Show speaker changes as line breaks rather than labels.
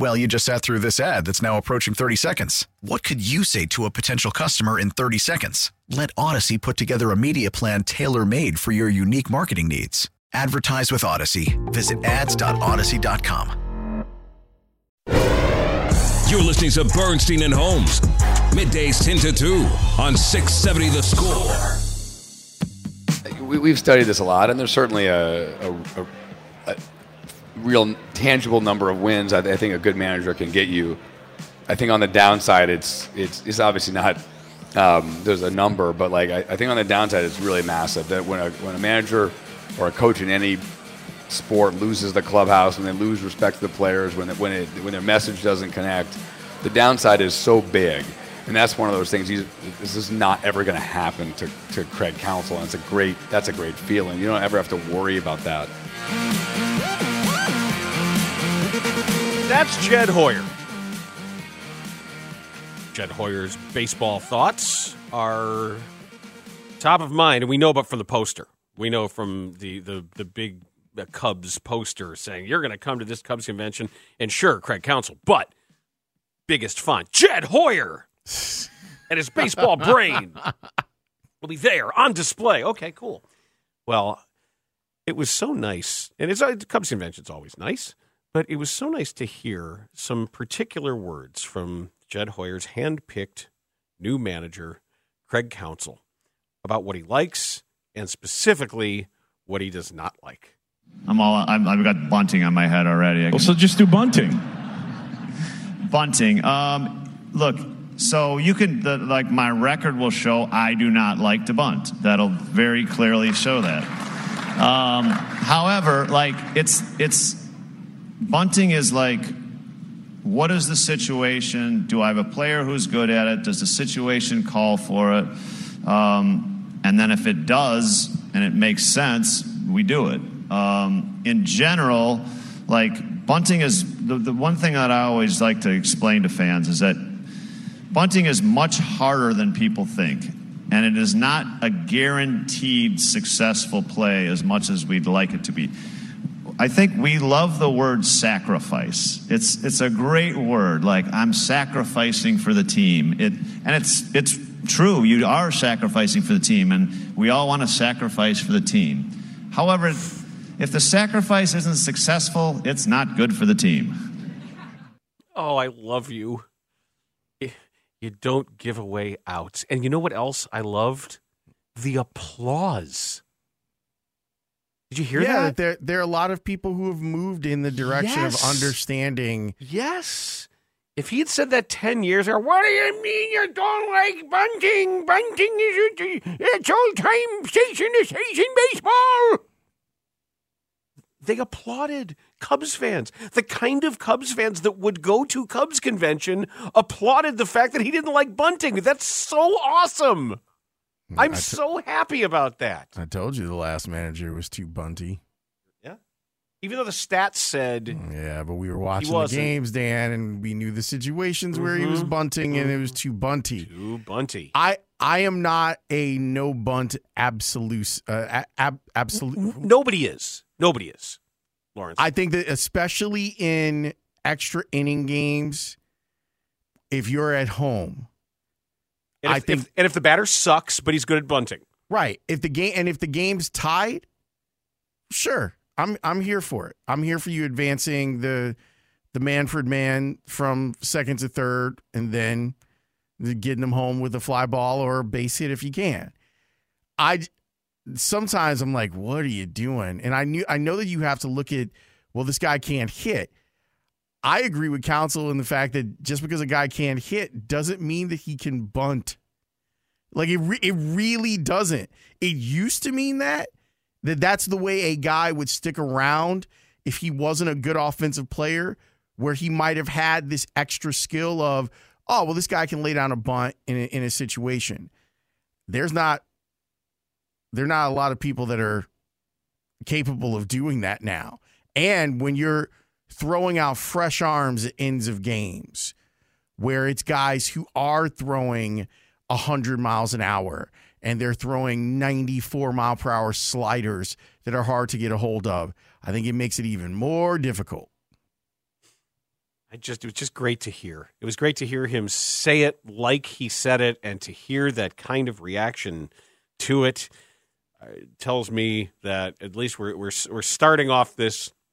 Well, you just sat through this ad that's now approaching 30 seconds. What could you say to a potential customer in 30 seconds? Let Audacy put together a media plan tailor made for your unique marketing needs. Advertise with Audacy. Visit ads.audacy.com.
You're listening to Bernstein and Holmes. Middays 10 to 2 on 670 The Score.
We, we've studied this a lot, and there's certainly a, a, a, a real tangible number of wins. I, I, think a good manager can get you. I think on the downside, it's it's, it's obviously not. Um, there's a number, but like I, I, think on the downside, it's really massive. That when a when a manager or a coach in any sport loses the clubhouse, when they lose respect to the players, when it, when it when their message doesn't connect, the downside is so big. And that's one of those things. This is not ever going to happen to, to Craig Counsell, and it's a great. That's a great feeling. You don't ever have to worry about that.
That's Jed Hoyer. Jed Hoyer's baseball thoughts are top of mind, and we know about from the poster. We know from the the the big the Cubs poster saying you're going to come to this Cubs convention, and sure, Craig Counsell, but biggest font, Jed Hoyer, and his baseball brain will be there on display. Okay, cool. Well, it was so nice, and it's uh, Cubs convention's always nice. But it was so nice to hear some particular words from Jed Hoyer's hand-picked new manager, Craig Counsell, about what he likes and specifically what he does not like.
I'm all. i have got bunting on my head already.
Well, so just do bunting.
bunting. Um, look, so you can the, like my record will show I do not like to bunt. That'll very clearly show that. Um, however, like it's it's bunting is like what is the situation? Do I have a player who's good at it? Does the situation call for it? Um, and then if it does and it makes sense, we do it. Um, in general, like bunting is the, the one thing that I always like to explain to fans is that bunting is much harder than people think. And it is not a guaranteed successful play as much as we'd like it to be. I think we love the word sacrifice. It's it's a great word. Like I'm sacrificing for the team. It and it's it's true. You are sacrificing for the team, and we all want to sacrifice for the team. However, if the sacrifice isn't successful, it's not good for the team.
Oh, I love you. You don't give away outs. And you know what else I loved? The applause. Did you hear
yeah,
that?
there there are a lot of people who have moved in the direction
Yes.
of understanding.
Yes. If he had said that 10 years ago, what do you mean you don't like bunting? Bunting is it's old time station to station baseball. They applauded Cubs fans. The kind of Cubs fans that would go to Cubs convention applauded the fact that he didn't like bunting. That's so awesome. I'm
I t-
so happy about that.
I told you the last manager was too bunty.
Yeah. Even though the stats said
Yeah, but we were watching the games, Dan, and we knew the situations where he was
Mhm.
bunting and it was too bunty.
too bunty.
I I am not a no bunt absolute uh, ab, absolute.
Nobody is. Nobody is. Laurence.
I think that especially in extra inning games, if you're at home,
And if,
I think-
if- and if the batter sucks, but he's good at bunting.
right? If the game and if the game's tied, sure, I'm I'm here for it. I'm here for you advancing the the Manfred man from second to third, and then getting them home with a fly ball or a base hit if you can. I sometimes I'm like, what are you doing? And I knew I know that you have to look at, well, this guy can't hit. I agree with Counsell in the fact that just because a guy can't hit doesn't mean that he can bunt. Like it, re- it really doesn't. It used to mean that that that's the way a guy would stick around if he wasn't a good offensive player, where he might have had this extra skill of, oh, well, this guy can lay down a bunt in a, in a situation. There's not there not a lot of people that are capable of doing that now. And when you're throwing out fresh arms at ends of games, where it's guys who are throwing 100 miles an hour and they're throwing 94 mile per hour sliders that are hard to get a hold of, I think it makes it even more difficult.
I just it was just great to hear. It was great to hear him say it like he said it and to hear that kind of reaction to it uh, tells me that at least we're we're we're starting off this